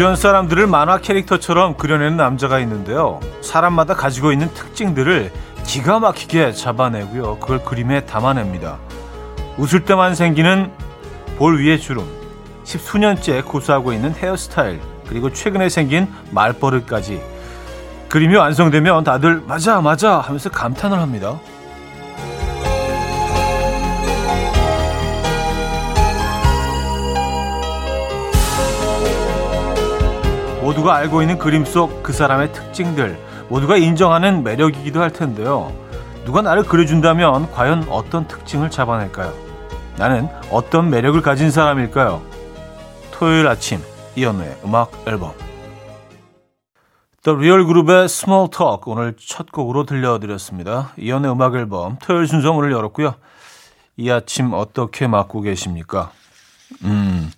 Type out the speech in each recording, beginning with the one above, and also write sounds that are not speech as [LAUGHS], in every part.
주변 사람들을 만화 캐릭터처럼 그려내는 남자가 있는데요. 사람마다 가지고 있는 특징들을 기가 막히게 잡아내고요. 그걸 그림에 담아냅니다. 웃을 때만 생기는 볼 위의 주름, 십수년째 고수하고 있는 헤어스타일, 그리고 최근에 생긴 말버릇까지 그림이 완성되면 다들 맞아 맞아 하면서 감탄을 합니다. 모두가 알고 있는 그림 속 그 사람의 특징들, 모두가 인정하는 매력이기도 할 텐데요. 누가 나를 그려준다면 과연 어떤 특징을 잡아낼까요? 나는 어떤 매력을 가진 사람일까요? 토요일 아침 이연우의 음악 앨범 The Real 그룹의 Small Talk 오늘 첫 곡으로 들려드렸습니다. 이연우의 음악 앨범 토요일 순서 문을 열었고요. 이 아침 어떻게 맞고 계십니까? 음,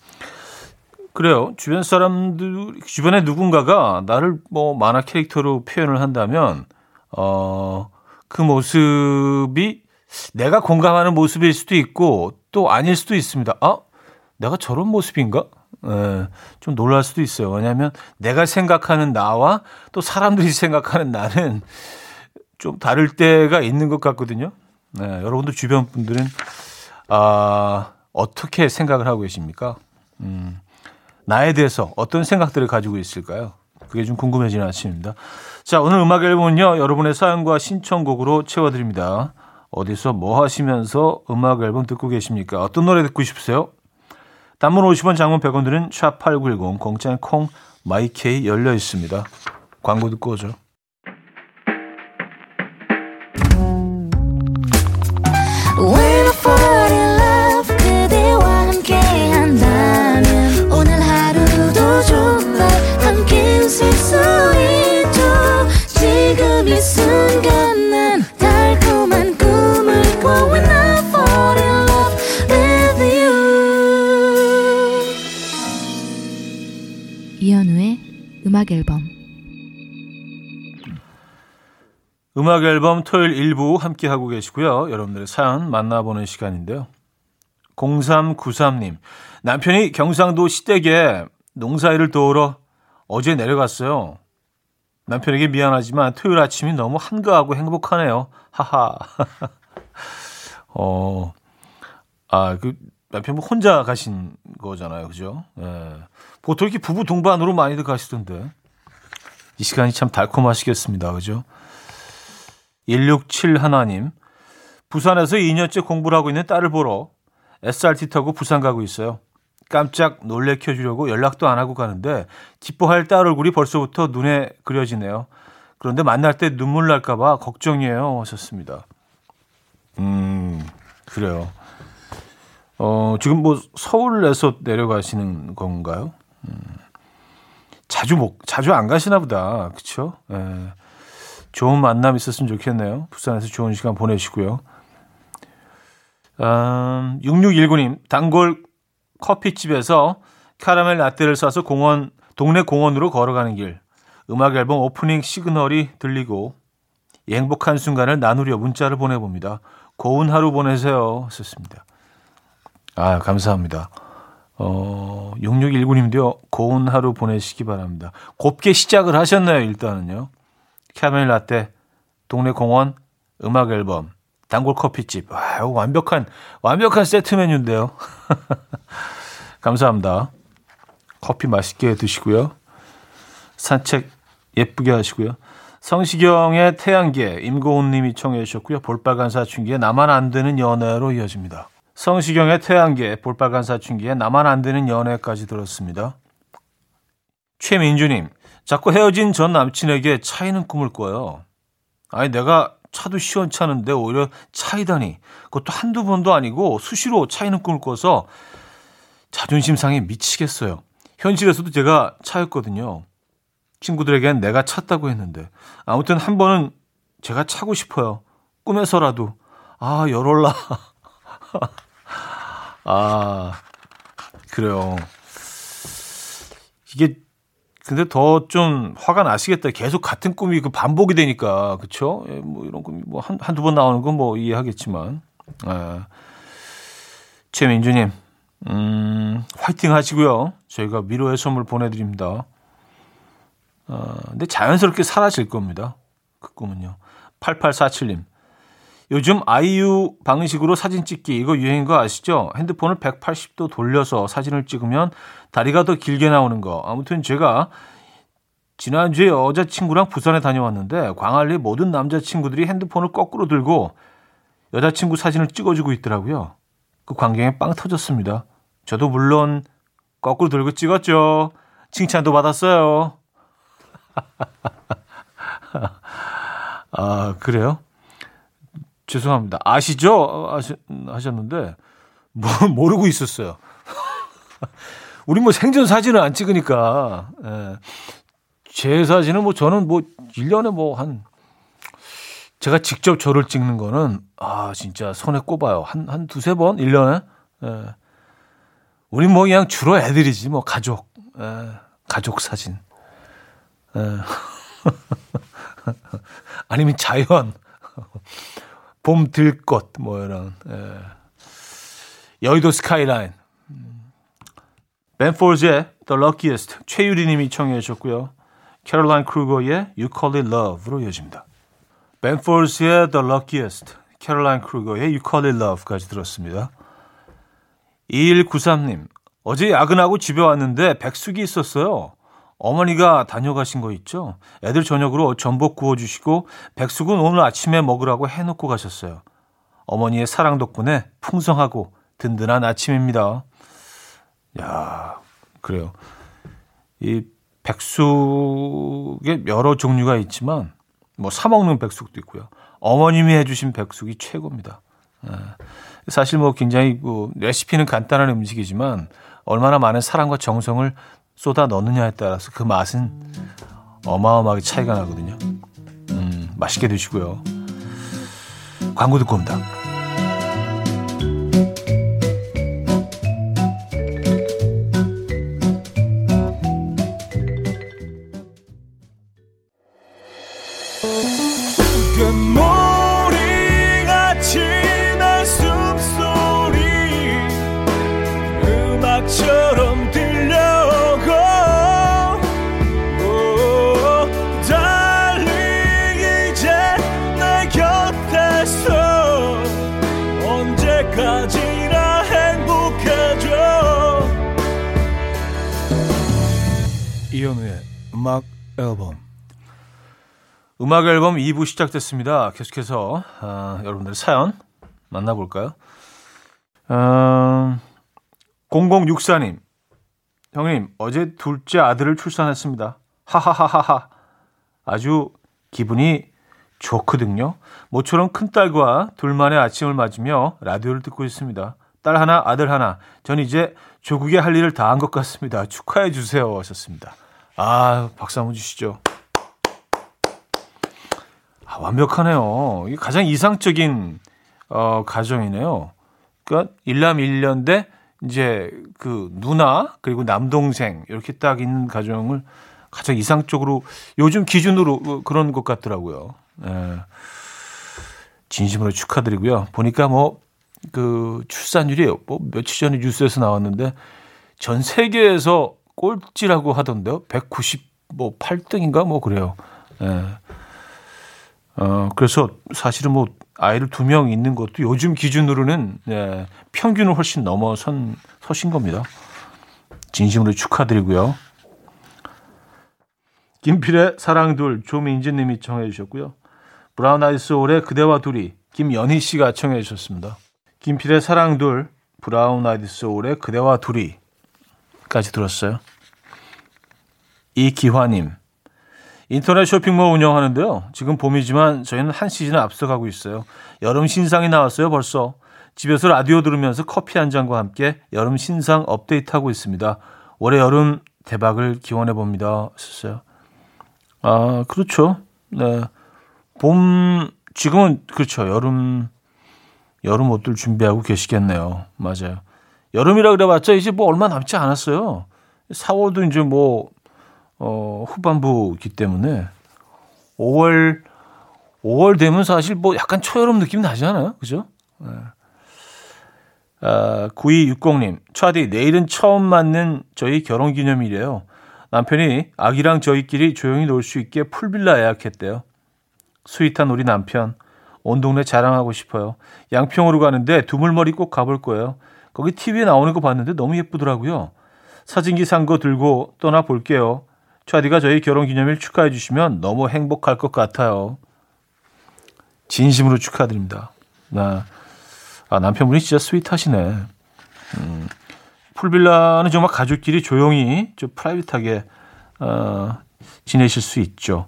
그래요. 주변 사람들, 주변에 누군가가 나를 뭐 만화 캐릭터로 표현을 한다면, 어, 그 모습이 내가 공감하는 모습일 수도 있고 또 아닐 수도 있습니다. 아, 내가 저런 모습인가? 예, 좀 놀랄 수도 있어요. 왜냐하면 내가 생각하는 나와 또 사람들이 [LAUGHS] 생각하는 나는 좀 다를 때가 있는 것 같거든요. 네, 여러분도 주변 분들은 아, 어떻게 생각을 하고 계십니까? 음, 나에 대해서 어떤 생각들을 가지고 있을까요? 그게 좀 궁금해지는 아침입니다. 자, 오늘 음악 앨범은요, 여러분의 사연과 신청곡으로 채워드립니다. 어디서 뭐 하시면서 음악 앨범 듣고 계십니까? 어떤 노래 듣고 싶으세요? 단문 50원, 장문 100원 드는 샵8910, 공짜인 콩, 마이케이 열려 있습니다. 광고 듣고 오죠. 음악 앨범 토요일 일부 함께 하고 계시고요. 여러분들의 사연 만나보는 시간인데요. 0393님 남편이 경상도 시댁에 농사일을 도우러 어제 내려갔어요. 남편에게 미안하지만 토요일 아침이 너무 한가하고 행복하네요. 하하. [LAUGHS] 어, 아, 그, 남편 분 혼자 가신 거잖아요. 그죠? 예. 보통 이렇게 부부 동반으로 많이들 가시던데. 이 시간이 참 달콤하시겠습니다. 그죠? 167 하나님. 부산에서 2년째 공부를 하고 있는 딸을 보러 SRT 타고 부산 가고 있어요. 깜짝 놀래켜 주려고 연락도 안 하고 가는데 기뻐할 딸 얼굴이 벌써부터 눈에 그려지네요. 그런데 만날 때 눈물 날까 봐 걱정이에요. 하셨습니다. 음, 그래요. 어, 지금 뭐 서울에서 내려가시는 건가요? 음, 자주 못, 자주 안 가시나 보다. 그쵸? 예. 좋은 만남 있었으면 좋겠네요. 부산에서 좋은 시간 보내시고요. 음, 6619님, 단골 커피집에서 카라멜 라떼를 사서 공원, 동네 공원으로 걸어가는 길. 음악 앨범 오프닝 시그널이 들리고 행복한 순간을 나누려 문자를 보내봅니다. 고운 하루 보내세요. 썼습니다. 아, 감사합니다. 어, 6619님도요, 고운 하루 보내시기 바랍니다. 곱게 시작을 하셨나요, 일단은요? 캐멜 라떼, 동네 공원, 음악 앨범, 단골 커피집. 와, 완벽한, 완벽한 세트 메뉴인데요. [LAUGHS] 감사합니다. 커피 맛있게 드시고요. 산책 예쁘게 하시고요. 성시경의 태양계, 임고은 님이 청해 주셨고요. 볼빨간 사춘기에 나만 안 되는 연애로 이어집니다. 성시경의 태양계, 볼빨간 사춘기에 나만 안 되는 연애까지 들었습니다. 최민주님, 자꾸 헤어진 전 남친에게 차이는 꿈을 꿔요. 아니, 내가 차도 시원찮은데 오히려 차이다니. 그것도 한두 번도 아니고 수시로 차이는 꿈을 꿔서 자존심 상해 미치겠어요. 현실에서도 제가 차였거든요. 친구들에겐 내가 찼다고 했는데. 아무튼 한 번은 제가 차고 싶어요. 꿈에서라도. 아, 열올라. [LAUGHS] 아, 그래요. 이게, 근데 더 좀 화가 나시겠다. 계속 같은 꿈이 그 반복이 되니까. 예, 뭐 이런 꿈이 뭐 한, 한두 번 나오는 건 뭐 이해하겠지만. 아, 최민주님, 음, 화이팅 하시고요. 저희가 위로의 선물 보내드립니다. 어, 근데 자연스럽게 사라질 겁니다. 그 꿈은요. 8847님. 요즘 아이유 방식으로 사진 찍기 이거 유행인 거 아시죠? 핸드폰을 180도 돌려서 사진을 찍으면 다리가 더 길게 나오는 거. 아무튼 제가 지난주에 여자친구랑 부산에 다녀왔는데 광안리 모든 남자친구들이 핸드폰을 거꾸로 들고 여자친구 사진을 찍어주고 있더라고요. 그 광경에 빵 터졌습니다. 저도 물론 거꾸로 들고 찍었죠. 칭찬도 받았어요. [LAUGHS] 아, 그래요? 죄송합니다. 아시죠? 아시, 하셨는데, 뭐, [LAUGHS] 모르고 있었어요. [LAUGHS] 우리 뭐 생전 사진을 안 찍으니까, 예. 제 사진은 뭐 저는 뭐 1년에 뭐 한, 제가 직접 저를 찍는 거는, 아, 진짜 손에 꼽아요. 한, 한 두세 번? 1년에? 예. 우리 뭐 그냥 주로 애들이지, 뭐 가족. 예. 가족 사진. 예. [LAUGHS] 아니면 자연. 봄 들꽃, 뭐 이런. 예. 여의도 스카이라인. 벤 폴즈의 The Luckiest 최유리 님이 청해 주셨고요. 캐롤라인 크루거의 You Call It Love로 이어집니다. 벤 폴즈의 The Luckiest, 캐롤라인 크루거의 You Call It Love까지 들었습니다. 2193님, 어제 야근하고 집에 왔는데 백숙이 있었어요. 어머니가 다녀가신 거 있죠? 애들 저녁으로 전복 구워주시고 백숙은 오늘 아침에 먹으라고 해놓고 가셨어요. 어머니의 사랑 덕분에 풍성하고 든든한 아침입니다. 야, 그래요. 이 백숙에 여러 종류가 있지만 뭐 사 먹는 백숙도 있고요. 어머님이 해주신 백숙이 최고입니다. 예. 사실 뭐 굉장히 뭐 레시피는 간단한 음식이지만 얼마나 많은 사랑과 정성을 쏟아 넣느냐에 따라서 그 맛은 어마어마하게 차이가 나거든요. 음, 맛있게 드시고요. 광고 듣고 옵니다. 음악 앨범 2부 시작됐습니다. 계속해서 어, 여러분들의 사연 만나볼까요? 어, 0064님 형님 어제 둘째 아들을 출산했습니다. 하하하하하 아주 기분이 좋거든요. 모처럼 큰 딸과 둘만의 아침을 맞으며 라디오를 듣고 있습니다. 딸 하나, 아들 하나. 전 이제 조국의 할 일을 다 한 것 같습니다. 축하해 주세요. 하셨습니다. 아, 박수 한번 주시죠. 아, 완벽하네요. 가장 이상적인 어, 가정이네요. 그러니까 일남 일년대 이제 그 누나 그리고 남동생 이렇게 딱 있는 가정을 가장 이상적으로 요즘 기준으로 그런 것 같더라고요. 예. 진심으로 축하드리고요. 보니까 뭐 그 출산율이 뭐 며칠 전에 뉴스에서 나왔는데 전 세계에서 꼴찌라고 하던데요. 190 뭐 8등인가 뭐 그래요. 예. 어 그래서 사실은 뭐 아이를 두 명 있는 것도 요즘 기준으로는 예, 평균을 훨씬 넘어선 서신 겁니다. 진심으로 축하드리고요. 김필의 사랑둘 조민진 님이 청해 주셨고요. 브라운 아이스 소울의 그대와 둘이 김연희 씨가 청해 주셨습니다. 김필의 사랑둘 브라운 아이드 소울의 그대와 둘이까지 들었어요. 이기화님 인터넷 쇼핑몰 운영하는데요. 지금 봄이지만 저희는 한 시즌을 앞서가고 있어요. 여름 신상이 나왔어요, 벌써. 집에서 라디오 들으면서 커피 한 잔과 함께 여름 신상 업데이트하고 있습니다. 올해 여름 대박을 기원해 봅니다. 썼어요. 아, 그렇죠. 네. 봄, 지금은 그렇죠. 여름, 여름 옷들 준비하고 계시겠네요. 맞아요. 여름이라 그래봤자 이제 뭐 얼마 남지 않았어요. 4월도 이제 뭐 어, 후반부기 때문에 5월 5월 되면 사실 뭐 약간 초여름 느낌 나지 않아요? 그죠? 네. 아, 9260님, 차디, 내일은 처음 맞는 저희 결혼 기념일이에요. 남편이 아기랑 저희끼리 조용히 놀 수 있게 pool villa 예약했대요. sweet한 우리 남편, 온 동네 자랑하고 싶어요. 양평으로 가는데 두물머리 꼭 가볼 거예요. 거기 TV에 나오는 거 봤는데 너무 예쁘더라고요. 사진기 산 거 들고 떠나 볼게요. 차디가 저희 결혼 기념일 축하해 주시면 너무 행복할 것 같아요. 진심으로 축하드립니다. 나, 아, 남편분이 진짜 sweet하시네. 음, 풀빌라는 정말 가족끼리 조용히 좀 프라이빗하게 어, 지내실 수 있죠.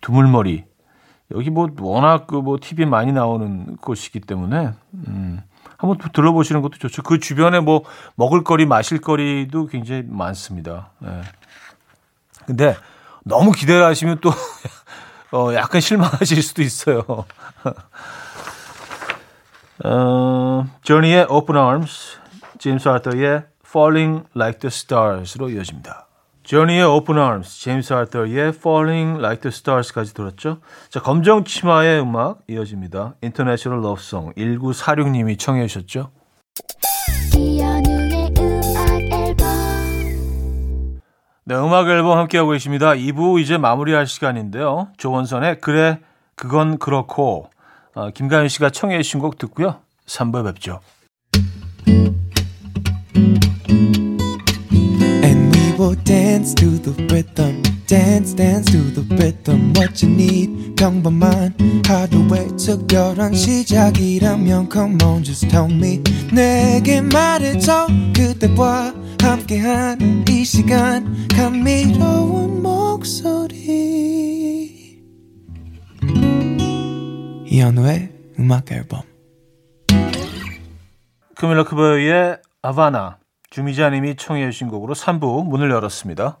두물머리. 여기 뭐 워낙 그뭐 TV에 많이 나오는 곳이기 때문에 음, 한번 들어보시는 것도 좋죠. 그 주변에 뭐 먹을거리, 마실거리도 굉장히 많습니다. 예. 근데 너무 기대를 하시면 또 어, 약간 실망하실 수도 있어요. 어, 조니의 Open Arms, 제임스 아터의 Falling Like the Stars로 이어집니다. 조니의 Open Arms, 제임스 아터의 Falling Like the Stars까지 들었죠. 자, 검정 치마의 음악 이어집니다. International Love Song 1946님이 청해 주셨죠. 네, 음악 앨범 함께하고 계십니다. 2부 이제 마무리할 시간인데요. 조원선의 그래, 그건 그렇고, 어, 김가연 씨가 청해 주신 곡 듣고요. 3부에 뵙죠. And we will dance to the rhythm. Dance dance to the rhythm what you need. 평범한 하루의 특별한 시작이라면 come on just tell me. 내게 말해줘 그대와 함께한 이 시간. 감미로운 목소리. 이현우의 음악 앨범. 카밀라 카베요의 Havana 주미자님이 청해 주신 곡으로 3부 문을 열었습니다.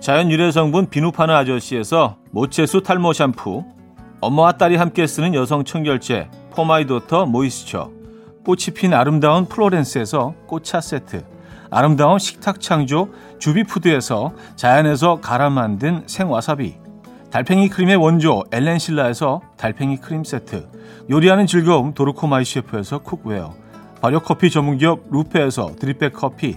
자연 유래 성분 비누 파는 아저씨에서 모체수 탈모 샴푸, 엄마와 딸이 함께 쓰는 여성 청결제 포마이도터 moisture, 꽃이 핀 아름다운 플로렌스에서 꽃차 세트, 아름다운 식탁 창조 주비푸드에서 자연에서 갈아 만든 생와사비, 달팽이 크림의 원조 엘렌실라에서 달팽이 크림 세트, 요리하는 즐거움 도르코마이 셰프에서 cookware, 발효 커피 전문기업 루페에서 drip bag 커피,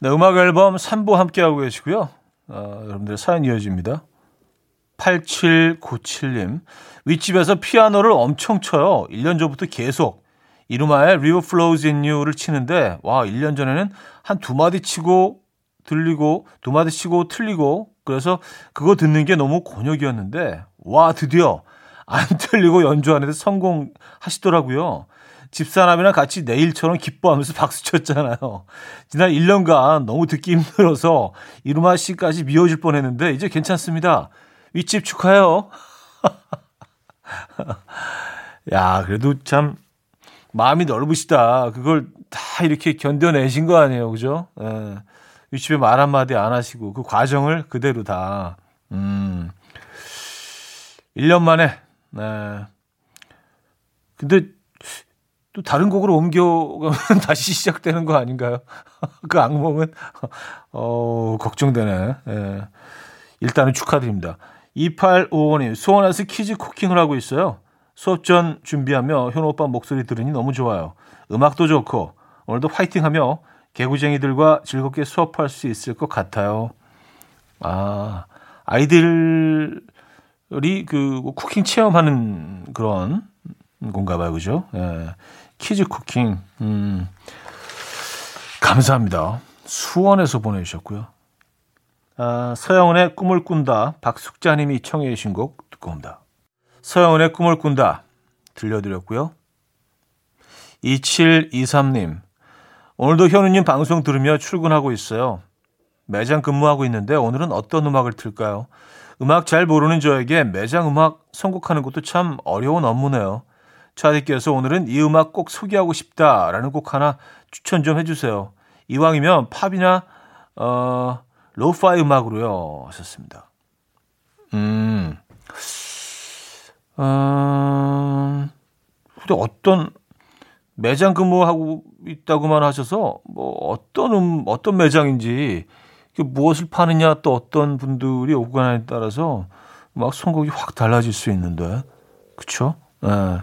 네, 음악 앨범 3부 함께하고 계시고요. 어, 여러분들 사연 이어집니다. 8797님. 윗집에서 피아노를 엄청 쳐요. 1년 전부터 계속. 이루마의 River Flows in You를 치는데, 와, 1년 전에는 한 두 마디 치고 들리고, 두 마디 치고 틀리고, 그래서 그거 듣는 게 너무 곤욕이었는데, 와, 드디어 안 [LAUGHS] 틀리고 연주하는데 성공하시더라고요. 집사람이랑 같이 내일처럼 기뻐하면서 [LAUGHS] 박수 쳤잖아요. 지난 1년간 너무 듣기 힘들어서 이루마 씨까지 미워질 뻔 했는데, 이제 괜찮습니다. 윗집 축하해요. [LAUGHS] 야, 그래도 참 마음이 넓으시다. 그걸 다 이렇게 견뎌내신 거 아니에요. 그죠? 예. 유치부에 말 한마디 안 하시고 그 과정을 그대로 다, 음, 1년 만에, 네. 근데 또 다른 곡으로 옮겨가면 [LAUGHS] 다시 시작되는 거 아닌가요? [LAUGHS] 그 악몽은, 어, 걱정되네. 예. 일단은 축하드립니다. 2855님, 수원에서 키즈 쿠킹을 하고 있어요. 수업 전 준비하며 현우 오빠 목소리 들으니 너무 좋아요. 음악도 좋고, 오늘도 화이팅 하며 개구쟁이들과 즐겁게 수업할 수 있을 것 같아요. 아, 아이들이 그 쿠킹 체험하는 그런 건가 봐요. 그죠? 예. 키즈 쿠킹. 음. 감사합니다. 수원에서 보내주셨고요. 아, 서영은의 꿈을 꾼다. 박숙자님이 청해 주신 곡 듣고 옵니다. 서영은의 꿈을 꾼다. 들려드렸고요. 2723님. 오늘도 현우님 방송 들으며 출근하고 있어요. 매장 근무하고 있는데 오늘은 어떤 음악을 틀까요? 음악 잘 모르는 저에게 매장 음악 선곡하는 것도 참 어려운 업무네요. 차디께서 오늘은 이 음악 꼭 소개하고 싶다라는 곡 하나 추천 좀 해주세요. 이왕이면 팝이나 어, 로파이 음악으로요. 하셨습니다. 음, 음, 근데 어떤 매장 근무하고 있다고만 하셔서 뭐 어떤 음, 어떤 매장인지 무엇을 파느냐 또 어떤 분들이 오고 가냐에 따라서 막 선곡이 확 달라질 수 있는데 그쵸? 예. 네.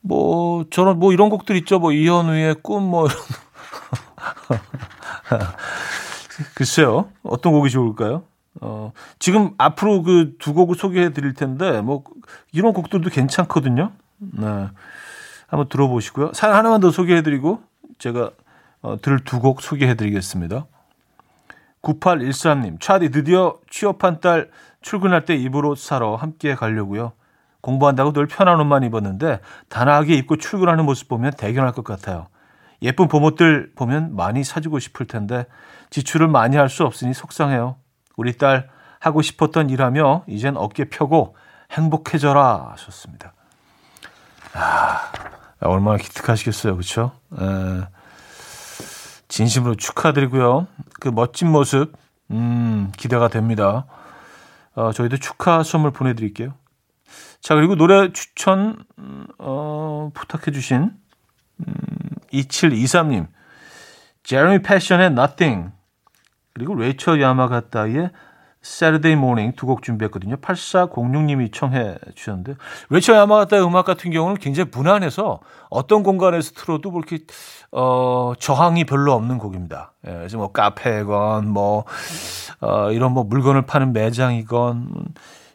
뭐 저런 뭐 이런 곡들 있죠. 뭐 이현우의 꿈 뭐 이런 [LAUGHS] 글쎄요. 어떤 곡이 좋을까요? 어, 지금 앞으로 그 두 곡을 소개해 드릴 텐데 뭐 이런 곡들도 괜찮거든요. 네. 한번 들어보시고요. 사연 하나만 더 소개해드리고 제가 어, 들을 두 곡 소개해드리겠습니다. 9813님, 차디 드디어 취업한 딸 출근할 때 입으로 사러 함께 가려고요. 공부한다고 늘 편한 옷만 입었는데 단아하게 입고 출근하는 모습 보면 대견할 것 같아요. 예쁜 봄옷들 보면 많이 사주고 싶을 텐데 지출을 많이 할 수 없으니 속상해요. 우리 딸 하고 싶었던 일하며 이젠 어깨 펴고 행복해져라 하셨습니다. 아, 얼마나 기특하시겠어요. 그렇죠? 진심으로 축하드리고요. 그 멋진 모습 음, 기대가 됩니다. 어, 저희도 축하 선물 보내드릴게요. 자, 그리고 노래 추천 어, 부탁해 주신 음, 2723님 제레미 패션의 Nothing 그리고 레이첼 야마가타의 Saturday Morning 두 곡 준비했거든요. 8406님이 청해 주셨는데 레이첼 야마가타의 음악 같은 경우는 굉장히 무난해서 어떤 공간에서 틀어도 뭐 이렇게 어, 저항이 별로 없는 곡입니다. 예, 그래서 뭐 카페건 뭐 어, 이런 뭐 물건을 파는 매장이건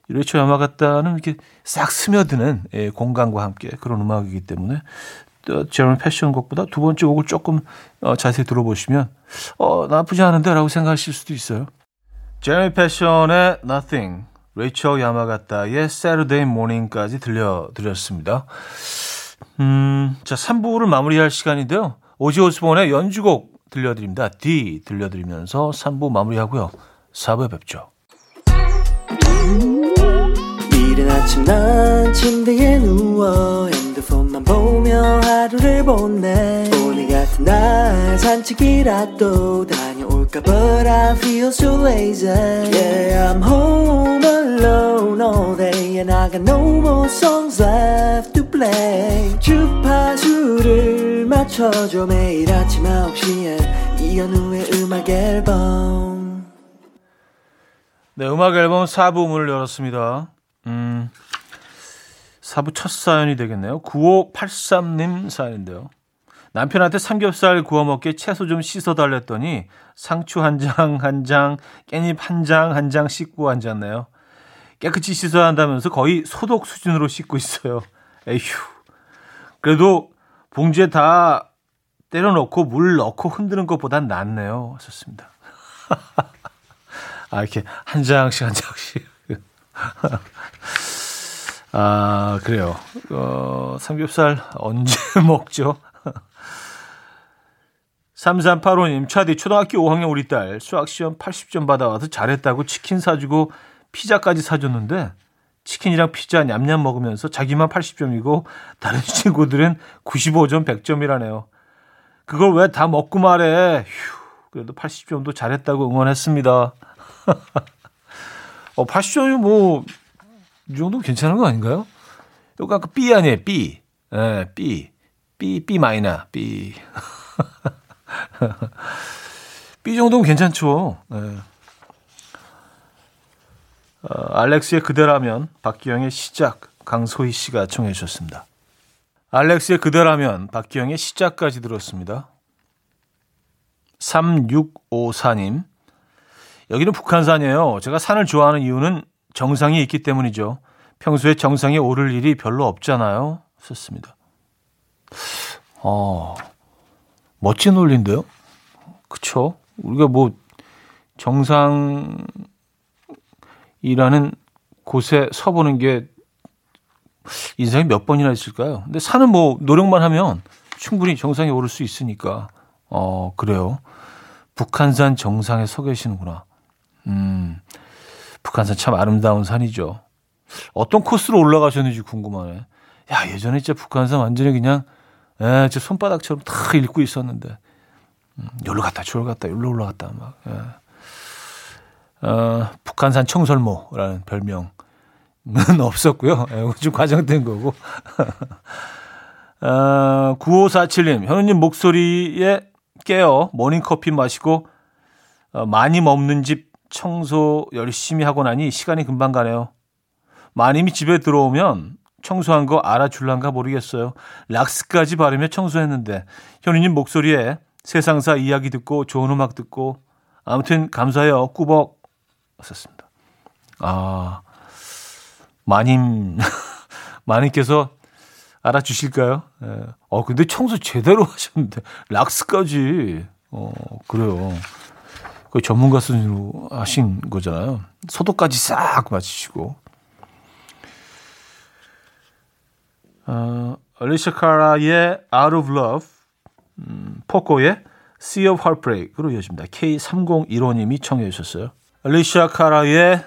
레이첼 야마가타는 이렇게 싹 스며드는 예, 공간과 함께 그런 음악이기 때문에 제런 패션 곡보다 두 번째 곡을 조금 어, 자세히 들어보시면 어, 나쁘지 않은데라고 생각하실 수도 있어요. 제레미 패션의 Nothing, 레이첼 야마가타의 Saturday Morning까지 들려드렸습니다. 음, 자, 3부를 마무리할 시간인데요. 오지 오스본의 연주곡 들려드립니다. D 들려드리면서 3부 마무리하고요. 4부에 뵙죠. 이른 아침 난 침대에 누워 핸드폰만 보며 하루를 보내 오늘 같은 날 산책이라도 다 녀올까 But I feel so lazy Yeah I'm home alone all day And I got no more songs left to play 주파수를 맞춰줘 매일 아침 9시에 이현우의 음악 앨범 네 음악 앨범 4부 문을 열었습니다 음 4부 첫 사연이 되겠네요. 9583님 사연인데요. 남편한테 삼겹살 구워 먹게 채소 좀 씻어 달랬더니 상추 한 장, 한 장, 깻잎 한 장, 한 장 씻고 앉았네요. 깨끗이 씻어야 한다면서 거의 소독 수준으로 씻고 있어요. 에휴. 그래도 봉지에 다 때려넣고 물 넣고 흔드는 것보단 낫네요. 하셨습니다. [LAUGHS] 아, 이렇게 한 장씩 한 장씩. [LAUGHS] 아, 그래요. 어, 삼겹살 언제 [LAUGHS] 먹죠? 3385님, 차디, 초등학교 5학년 우리 딸 수학시험 80점 받아와서 잘했다고 치킨 사주고 피자까지 사줬는데, 치킨이랑 피자 냠냠 먹으면서 자기만 80점이고, 다른 [LAUGHS] 친구들은 95점, 100점이라네요. 그걸 왜 다 먹고 말해? 휴. 그래도 80점도 잘했다고 응원했습니다. [LAUGHS] 어, 80점이 뭐, 이 정도 괜찮은 거 아닌가요? 이거 아까 B 아니에요, B. 예, 네, B. B, B 마이너, B. [LAUGHS] [LAUGHS] B 정도면 괜찮죠. 네. 어, 알렉스의 그대라면 박기영의 시작 강소희 씨가 청해 주셨습니다. 알렉스의 그대라면 박기영의 시작까지 들었습니다. 3654님 여기는 북한산이에요. 제가 산을 좋아하는 이유는 정상이 있기 때문이죠. 평소에 정상에 오를 일이 별로 없잖아요. 썼습니다. 어, 멋진 논리인데요. 그쵸? 우리가 뭐 정상이라는 곳에 서보는 게 인생에 몇 번이나 있을까요? 근데 산은 뭐 노력만 하면 충분히 정상에 오를 수 있으니까 어 그래요. 북한산 정상에 서 계시는구나. 음, 북한산 참 아름다운 산이죠. 어떤 코스로 올라가셨는지 궁금하네. 야 예전에 진짜 북한산 완전히 그냥 에, 제 손바닥처럼 다 읽고 있었는데 음, 여기로 갔다 저기로 갔다 여기로 올라갔다 막. 예. 어, 북한산 청설모라는 별명은 [LAUGHS] 없었고요. 예, 좀 과장된 거고. [LAUGHS] 어, 9547님, 현우님 목소리에 깨어 모닝커피 마시고 어, 많이 먹는 집 청소 열심히 하고 나니 시간이 금방 가네요. 마님이 집에 들어오면 청소한 거 알아줄란가 모르겠어요. 락스까지 바르며 청소했는데 현우님 목소리에 세상사 이야기 듣고 좋은 음악 듣고 아무튼 감사해요. 꾸벅 썼습니다. 아 마님 [LAUGHS] 마님께서 알아주실까요? 예. 어 근데 청소 제대로 하셨는데 락스까지 어 그래요. 그 전문가 수준으로 하신 거잖아요. 소독까지 싹 마치시고. 어, 알리샤 카라의 Out of Love 음, 포코의 Sea of Heartbreak으로 이어집니다. K3015님이 청해 주셨어요. 알리샤 카라의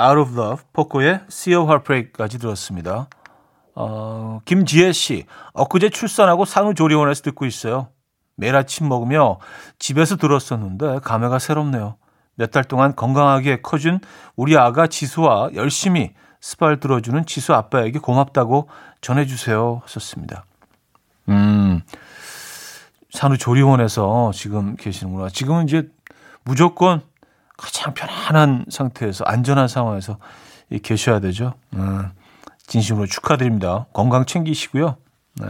Out of Love, 포코의 Sea of Heartbreak까지 들었습니다. 어, 김지혜 씨, 엊그제 출산하고 산후조리원에서 듣고 있어요. 매일 아침 먹으며 집에서 들었었는데 감회가 새롭네요. 몇 달 동안 건강하게 커준 우리 아가 지수와 열심히 스발 들어주는 지수 아빠에게 고맙다고 전해주세요. 하셨습니다. 음, 산후조리원에서 지금 계시는구나. 지금은 이제 무조건 가장 편안한 상태에서 안전한 상황에서 계셔야 되죠. 음, 진심으로 축하드립니다. 건강 챙기시고요. 네.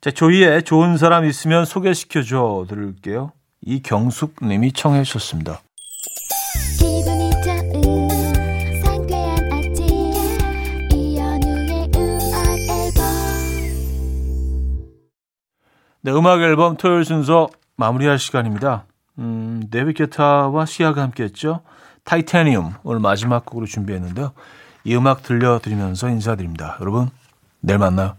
자, 조이의 좋은 사람 있으면 소개시켜줘 드릴게요. 이경숙 님이 청해 주셨습니다. 네, 음악 앨범 토요일 순서 마무리할 시간입니다. 음, 데비 게타와 시아가 함께했죠. 타이타니움 오늘 마지막 곡으로 준비했는데요. 이 음악 들려드리면서 인사드립니다. 여러분 내일 만나요.